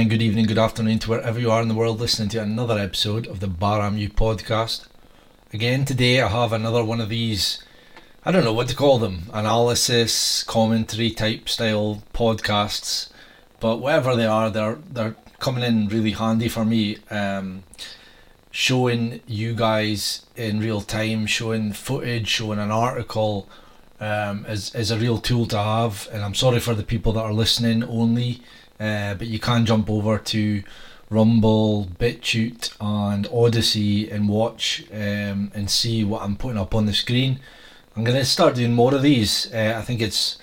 Good morning, good evening, good afternoon to wherever you are in the world listening to another episode of the Baramu podcast. Again, today I have another one of these, I don't know what to call them, analysis, commentary type style podcasts, but whatever they are, they're, they're coming in really handy for me. Um, showing you guys in real time, showing footage, showing an article um, is, is a real tool to have. And I'm sorry for the people that are listening only uh, but you can jump over to Rumble, BitChute, and Odysee and watch um, and see what I'm putting up on the screen. I'm going to start doing more of these. Uh, I think it's,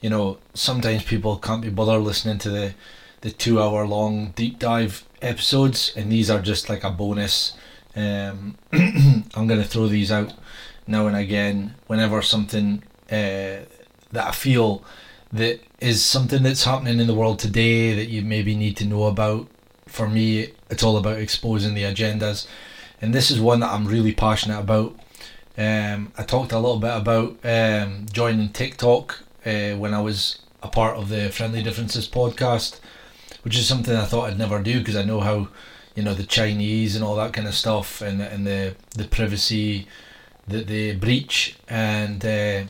you know, sometimes people can't be bothered listening to the, the two hour long deep dive episodes, and these are just like a bonus. Um, I'm going to throw these out now and again whenever something uh, that I feel that is something that's happening in the world today that you maybe need to know about. For me, it's all about exposing the agendas, and this is one that I'm really passionate about. Um, I talked a little bit about um, joining TikTok uh, when I was a part of the Friendly Differences podcast, which is something I thought I'd never do because I know how, you know, the Chinese and all that kind of stuff and and the the privacy that they breach and. Uh,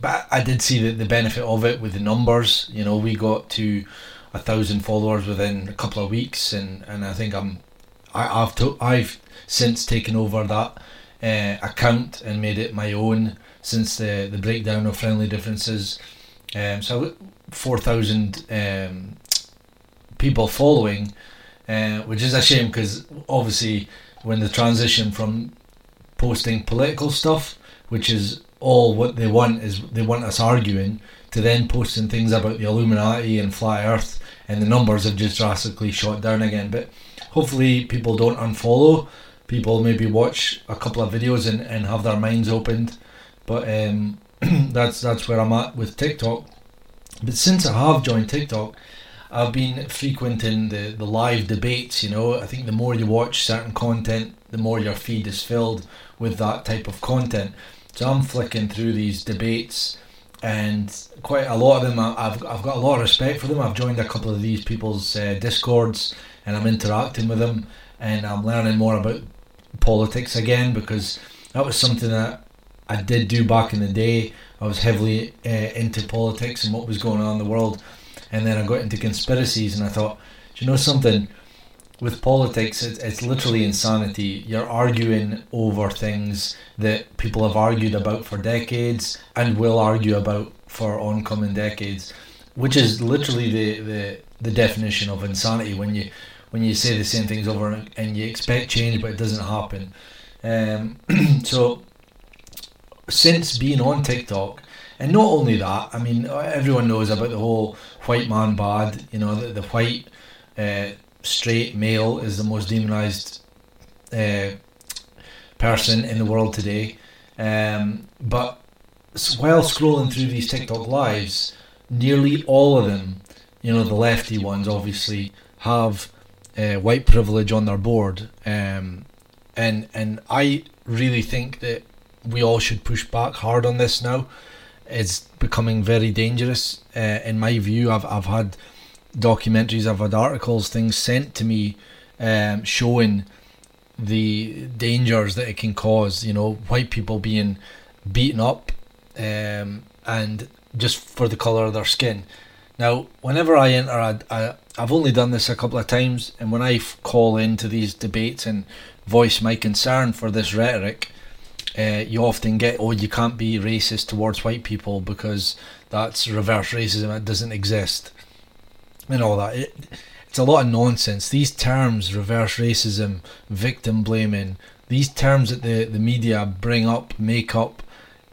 but I did see the, the benefit of it with the numbers. You know, we got to a thousand followers within a couple of weeks, and, and I think I'm I, I've to, I've since taken over that uh, account and made it my own since the the breakdown of friendly differences. Um, so four thousand um, people following, uh, which is a shame because obviously when the transition from posting political stuff, which is all what they want is they want us arguing to then posting things about the Illuminati and flat Earth, and the numbers have just drastically shot down again. But hopefully, people don't unfollow. People maybe watch a couple of videos and, and have their minds opened. But um, that's that's where I'm at with TikTok. But since I have joined TikTok, I've been frequenting the, the live debates. You know, I think the more you watch certain content, the more your feed is filled with that type of content. So I'm flicking through these debates, and quite a lot of them, I've, I've got a lot of respect for them. I've joined a couple of these people's uh, discords, and I'm interacting with them, and I'm learning more about politics again because that was something that I did do back in the day. I was heavily uh, into politics and what was going on in the world, and then I got into conspiracies, and I thought, you know something? With politics, it's, it's literally insanity. You're arguing over things that people have argued about for decades and will argue about for oncoming decades, which is literally the, the, the definition of insanity when you when you say the same things over and you expect change but it doesn't happen. Um, so since being on TikTok, and not only that, I mean everyone knows about the whole white man bad. You know the, the white. Uh, straight male is the most demonized uh, person in the world today. Um, but while scrolling through these TikTok lives, nearly all of them, you know, the lefty ones obviously, have uh, white privilege on their board. Um, and and I really think that we all should push back hard on this now. It's becoming very dangerous. Uh, in my view, I've I've had documentaries, I've had articles, things sent to me um, showing the dangers that it can cause. You know, white people being beaten up um, and just for the colour of their skin. Now, whenever I enter, I, I, I've only done this a couple of times, and when I call into these debates and voice my concern for this rhetoric, uh, you often get, oh, you can't be racist towards white people because that's reverse racism, it doesn't exist and all that. It, it's a lot of nonsense. These terms, reverse racism, victim blaming, these terms that the, the media bring up, make up,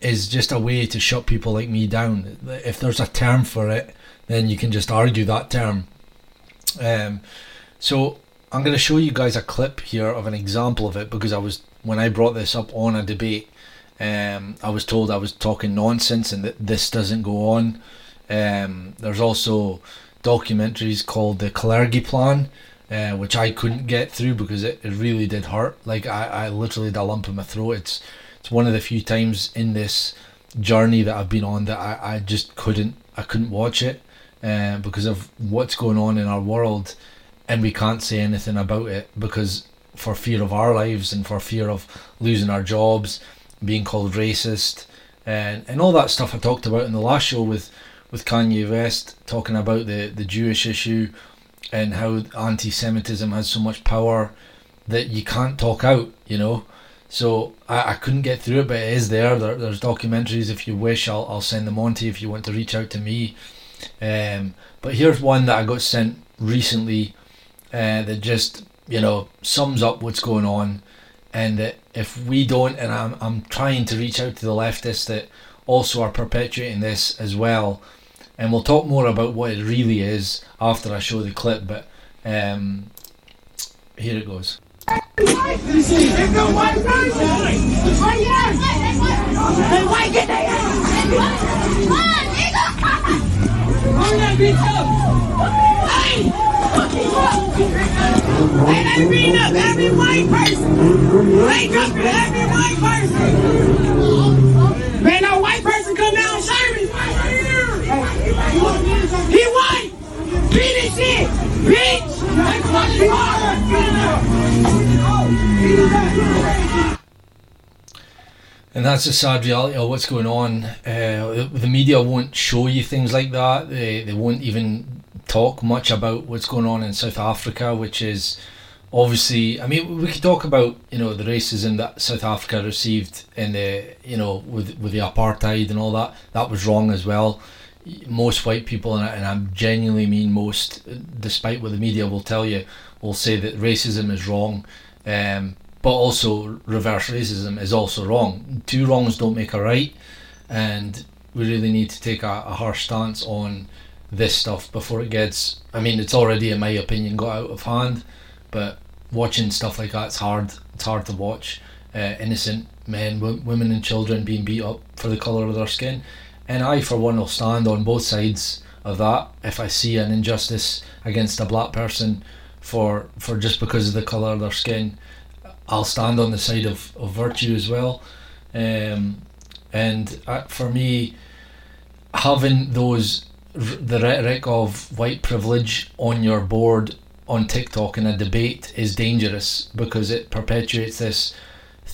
is just a way to shut people like me down. If there's a term for it, then you can just argue that term. Um, so I'm going to show you guys a clip here of an example of it because I was when I brought this up on a debate, um, I was told I was talking nonsense and that this doesn't go on. Um, there's also documentaries called the Kalergi Plan, uh, which I couldn't get through because it, it really did hurt. Like I, I literally had a lump in my throat. It's it's one of the few times in this journey that I've been on that I, I just couldn't I couldn't watch it. uh, because of what's going on in our world, and we can't say anything about it because for fear of our lives and for fear of losing our jobs, being called racist, and and all that stuff I talked about in the last show with with Kanye West talking about the the Jewish issue and how anti-Semitism has so much power that you can't talk out, you know. So I, I couldn't get through it, but it is there. there. There's documentaries. If you wish, I'll I'll send them on to you if you want to reach out to me. Um, but here's one that I got sent recently uh, that just you know sums up what's going on, and that if we don't, and I'm I'm trying to reach out to the leftists that also are perpetuating this as well, and we'll talk more about what it really is after I show the clip. But um, here it goes. Hey, they beating up every white person! They jumping every white person! Man, no white person And that's the sad reality of what's going on. Uh, the media won't show you things like that. They, they won't even talk much about what's going on in South Africa, which is obviously. I mean, we could talk about you know the racism that South Africa received in the you know with with the apartheid and all that. That was wrong as well most white people, and I, and I genuinely mean most, despite what the media will tell you, will say that racism is wrong, um, but also reverse racism is also wrong. Two wrongs don't make a right, and we really need to take a, a harsh stance on this stuff before it gets. I mean, it's already, in my opinion, got out of hand, but watching stuff like that's hard. It's hard to watch. Uh, innocent men, w- women, and children being beat up for the colour of their skin and I, for one, will stand on both sides of that. If I see an injustice against a black person for for just because of the colour of their skin, I'll stand on the side of, of virtue as well. Um, and uh, for me, having those the rhetoric of white privilege on your board on TikTok in a debate is dangerous because it perpetuates this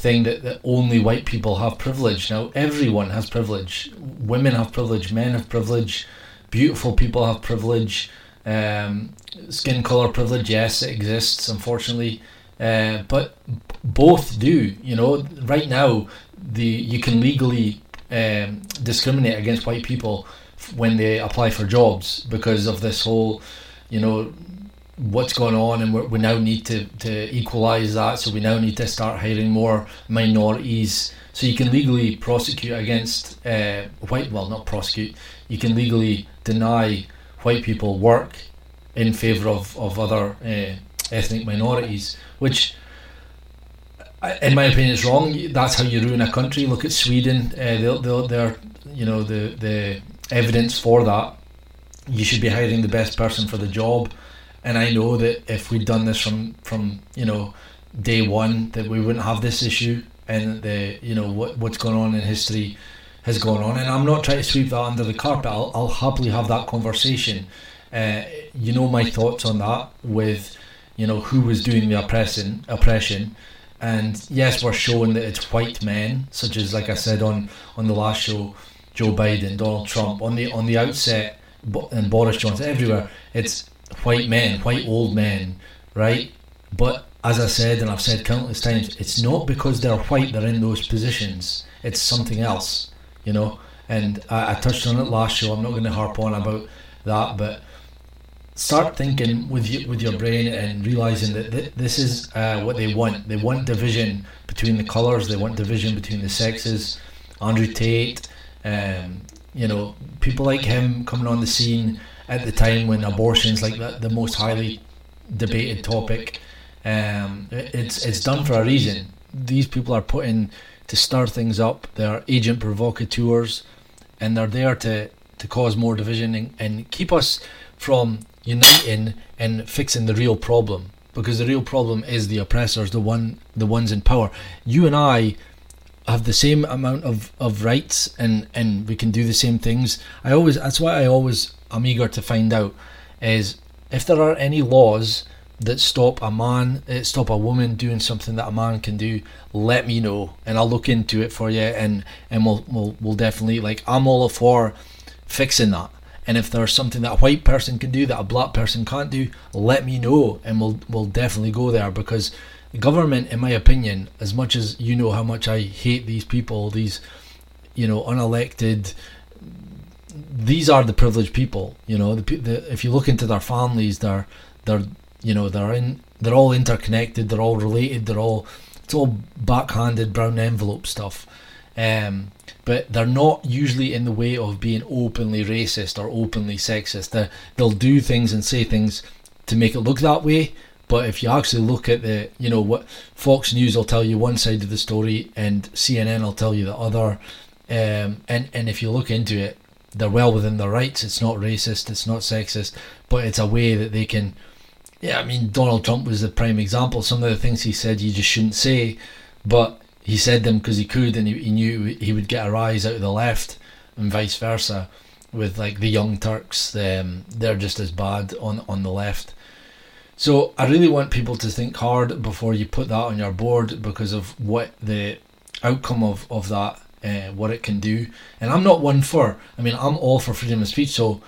thing that, that only white people have privilege. Now, everyone has privilege. Women have privilege, men have privilege, beautiful people have privilege. Um, skin color privilege, yes, it exists, unfortunately. Uh, but both do. You know, right now, the you can legally um, discriminate against white people when they apply for jobs because of this whole, you know, what's going on, and we now need to, to equalise that. So we now need to start hiring more minorities. So you can legally prosecute against uh, white. Well, not prosecute. You can legally deny white people work in favour of of other uh, ethnic minorities, which. In my opinion, is wrong. That's how you ruin a country. Look at Sweden. Uh, they'll, they're, you know, the the evidence for that. You should be hiring the best person for the job and I know that if we'd done this from from you know day one, that we wouldn't have this issue, and the you know what what's going on in history has gone on. And I'm not trying to sweep that under the carpet. I'll, I'll happily have that conversation. Uh, you know my thoughts on that with you know who was doing the oppression oppression and yes we're showing that it's white men such as like I said on on the last show Joe Biden Donald Trump on the on the outset and Boris Johnson everywhere it's white men, white old men, right? But as I said, and I've said countless times, it's not because they're white they're in those positions. It's something else, you know. And I, I touched on it last show. I'm not going to harp on about that, but start thinking with your, with your brain and realizing that th- this is uh, what they want. They want division between the colours. They want division between the sexes. Andrew Tate, um, you know, people like him coming on the scene at the time when abortion's like the, the most highly debated topic. Um, it's it's done for a reason. These people are put in to stir things up. They're agent provocateurs, and they're there to, to cause more division and, and keep us from uniting and fixing the real problem. Because the real problem is the oppressors, the one the ones in power. You and I have the same amount of, of rights and, and we can do the same things. I always that's why I always am eager to find out is if there are any laws that stop a man eh, stop a woman doing something that a man can do, let me know and I'll look into it for you and, and we'll, we'll we'll definitely like I'm all for fixing that. And if there's something that a white person can do that a black person can't do, let me know and we'll we'll definitely go there because government, in my opinion, as much as you know how much I hate these people, these, you know, unelected, these are the privileged people. You know, the, the, if you look into their families, they're they're you know they're in they're all interconnected, they're all related, they're all it's all backhanded brown envelope stuff. Um, but they're not usually in the way of being openly racist or openly sexist. they they'll do things and say things to make it look that way, but if you actually look at the, you know, what Fox News will tell you one side of the story and CNN will tell you the other. Um, and, and if you look into it, they're well within their rights. It's not racist, it's not sexist, but it's a way that they can. Yeah, I mean, Donald Trump was the prime example. Some of the things he said you just shouldn't say, but he said them because he could and he, he knew he would get a rise out of the left and vice versa with like the Young Turks. Um, they're just as bad on, on the left. So I really want people to think hard before you put that on your board because of what the outcome of, of that, uh, what it can do. And I'm not one for, I mean, I'm all for freedom of speech. So,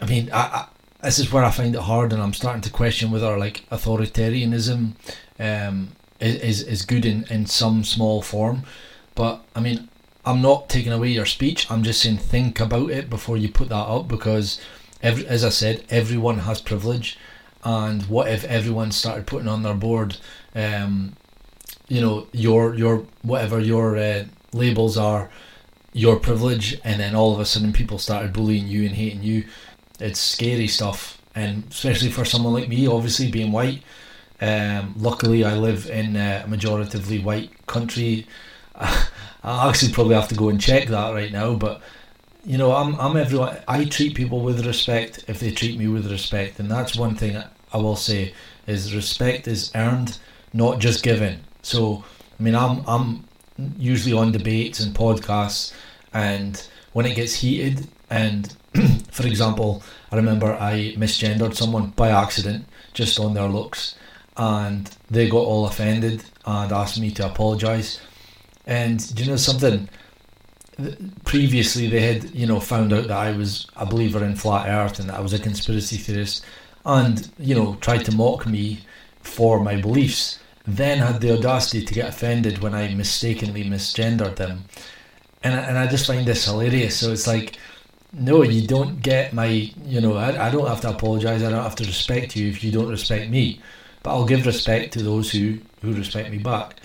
I mean, I, I, this is where I find it hard and I'm starting to question whether like authoritarianism um, is, is good in, in some small form. But I mean, I'm not taking away your speech. I'm just saying think about it before you put that up because, every, as I said, everyone has privilege and what if everyone started putting on their board um, you know your your whatever your uh, labels are your privilege and then all of a sudden people started bullying you and hating you? It's scary stuff. And especially for someone like me obviously being white um, luckily I live in a majoritively white country. I actually probably have to go and check that right now but you know I'm, I'm everyone I treat people with respect if they treat me with respect and that's one thing I will say is respect is earned, not just given. So, I mean, I'm I'm usually on debates and podcasts, and when it gets heated, and for example, I remember I misgendered someone by accident just on their looks, and they got all offended and asked me to apologise. And do you know something? Previously, they had you know found out that I was a believer in flat Earth and that I was a conspiracy theorist and you know tried to mock me for my beliefs. Then had the audacity to get offended when I mistakenly misgendered them. And, and I just find this hilarious. So it's like no you don't get my you know I, I don't have to apologize. I don't have to respect you if you don't respect me. But I'll give respect to those who who respect me back.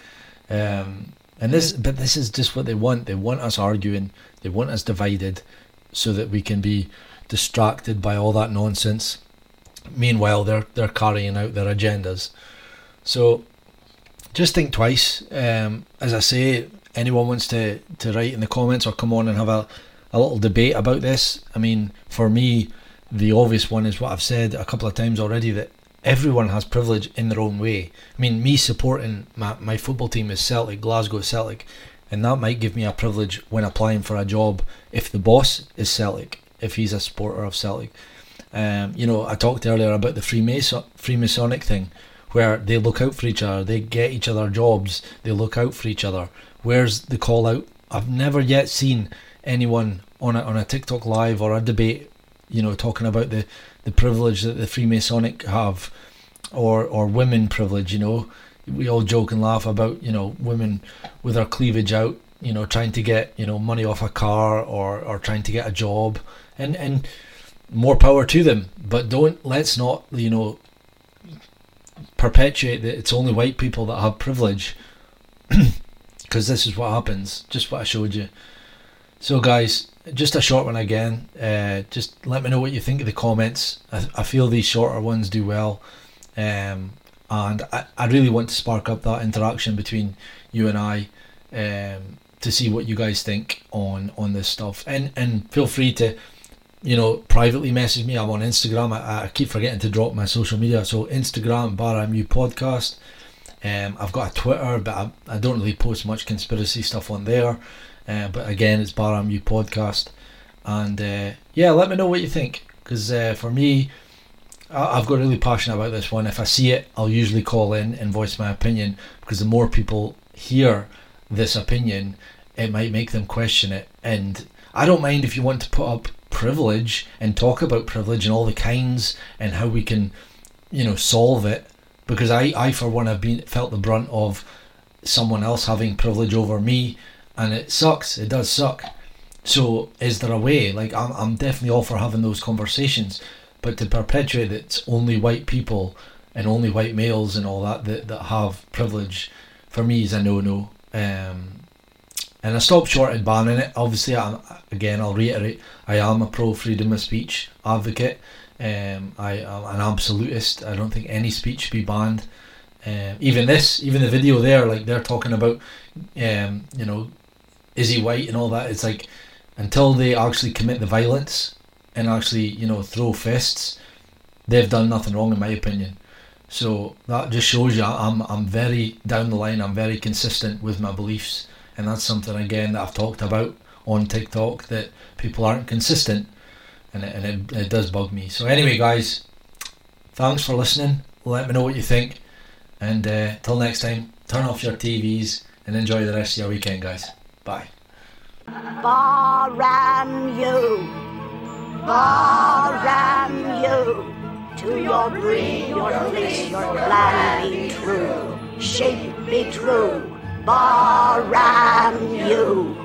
Um, and this but this is just what they want they want us arguing they want us divided so that we can be distracted by all that nonsense meanwhile they're they're carrying out their agendas. So just think twice. Um, as I say, anyone wants to, to write in the comments or come on and have a, a little debate about this. I mean, for me, the obvious one is what I've said a couple of times already that everyone has privilege in their own way. I mean, me supporting my, my football team is Celtic, Glasgow Celtic, and that might give me a privilege when applying for a job if the boss is Celtic, if he's a supporter of Celtic. Um, you know, I talked earlier about the Freemason Freemasonic thing, where they look out for each other, they get each other jobs, they look out for each other. Where's the call out? I've never yet seen anyone on a on a TikTok live or a debate, you know, talking about the the privilege that the Freemasonic have, or or women privilege. You know, we all joke and laugh about you know women with their cleavage out, you know, trying to get you know money off a car or or trying to get a job, and and more power to them. But don't let's not you know perpetuate that it's only white people that have privilege because this is what happens. Just what I showed you. So guys, just a short one again. Uh, just let me know what you think of the comments. I, I feel these shorter ones do well. Um, and I, I really want to spark up that interaction between you and I um, to see what you guys think on on this stuff and and feel free to you know, privately message me. I'm on Instagram. I, I keep forgetting to drop my social media. So Instagram, Bar MU Podcast. Um, I've got a Twitter, but I, I don't really post much conspiracy stuff on there. Uh, but again, it's Baram U podcast, and uh, yeah, let me know what you think because uh, for me, I, I've got really passionate about this one. If I see it, I'll usually call in and voice my opinion because the more people hear this opinion, it might make them question it. And I don't mind if you want to put up privilege and talk about privilege and all the kinds and how we can, you know, solve it. Because I, I for one, have been felt the brunt of someone else having privilege over me, and it sucks. It does suck. So, is there a way? Like, I'm, I'm definitely all for having those conversations, but to perpetuate that it's only white people and only white males and all that that, that have privilege, for me is a no no. Um, and I stopped short at banning it. Obviously, I'm, again, I'll reiterate, I am a pro freedom of speech advocate. Um, I am an absolutist. I don't think any speech should be banned. Um, even this, even the video there, like they're talking about, um, you know, is he white and all that. It's like until they actually commit the violence and actually, you know, throw fists, they've done nothing wrong in my opinion. So that just shows you I'm I'm very down the line. I'm very consistent with my beliefs and that's something again that I've talked about on TikTok that people aren't consistent, and it, and it, it does bug me. So anyway, guys, thanks for listening. Let me know what you think, and uh, till next time, turn off your TVs and enjoy the rest of your weekend, guys. Bye. Baram U, Baram U. To your breed, your place, your plan be true, shape be true. Baram U.